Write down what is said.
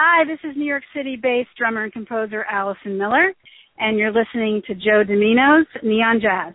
Hi, this is New York City based drummer and composer Allison Miller, and you're listening to Joe Dimino's Neon Jazz.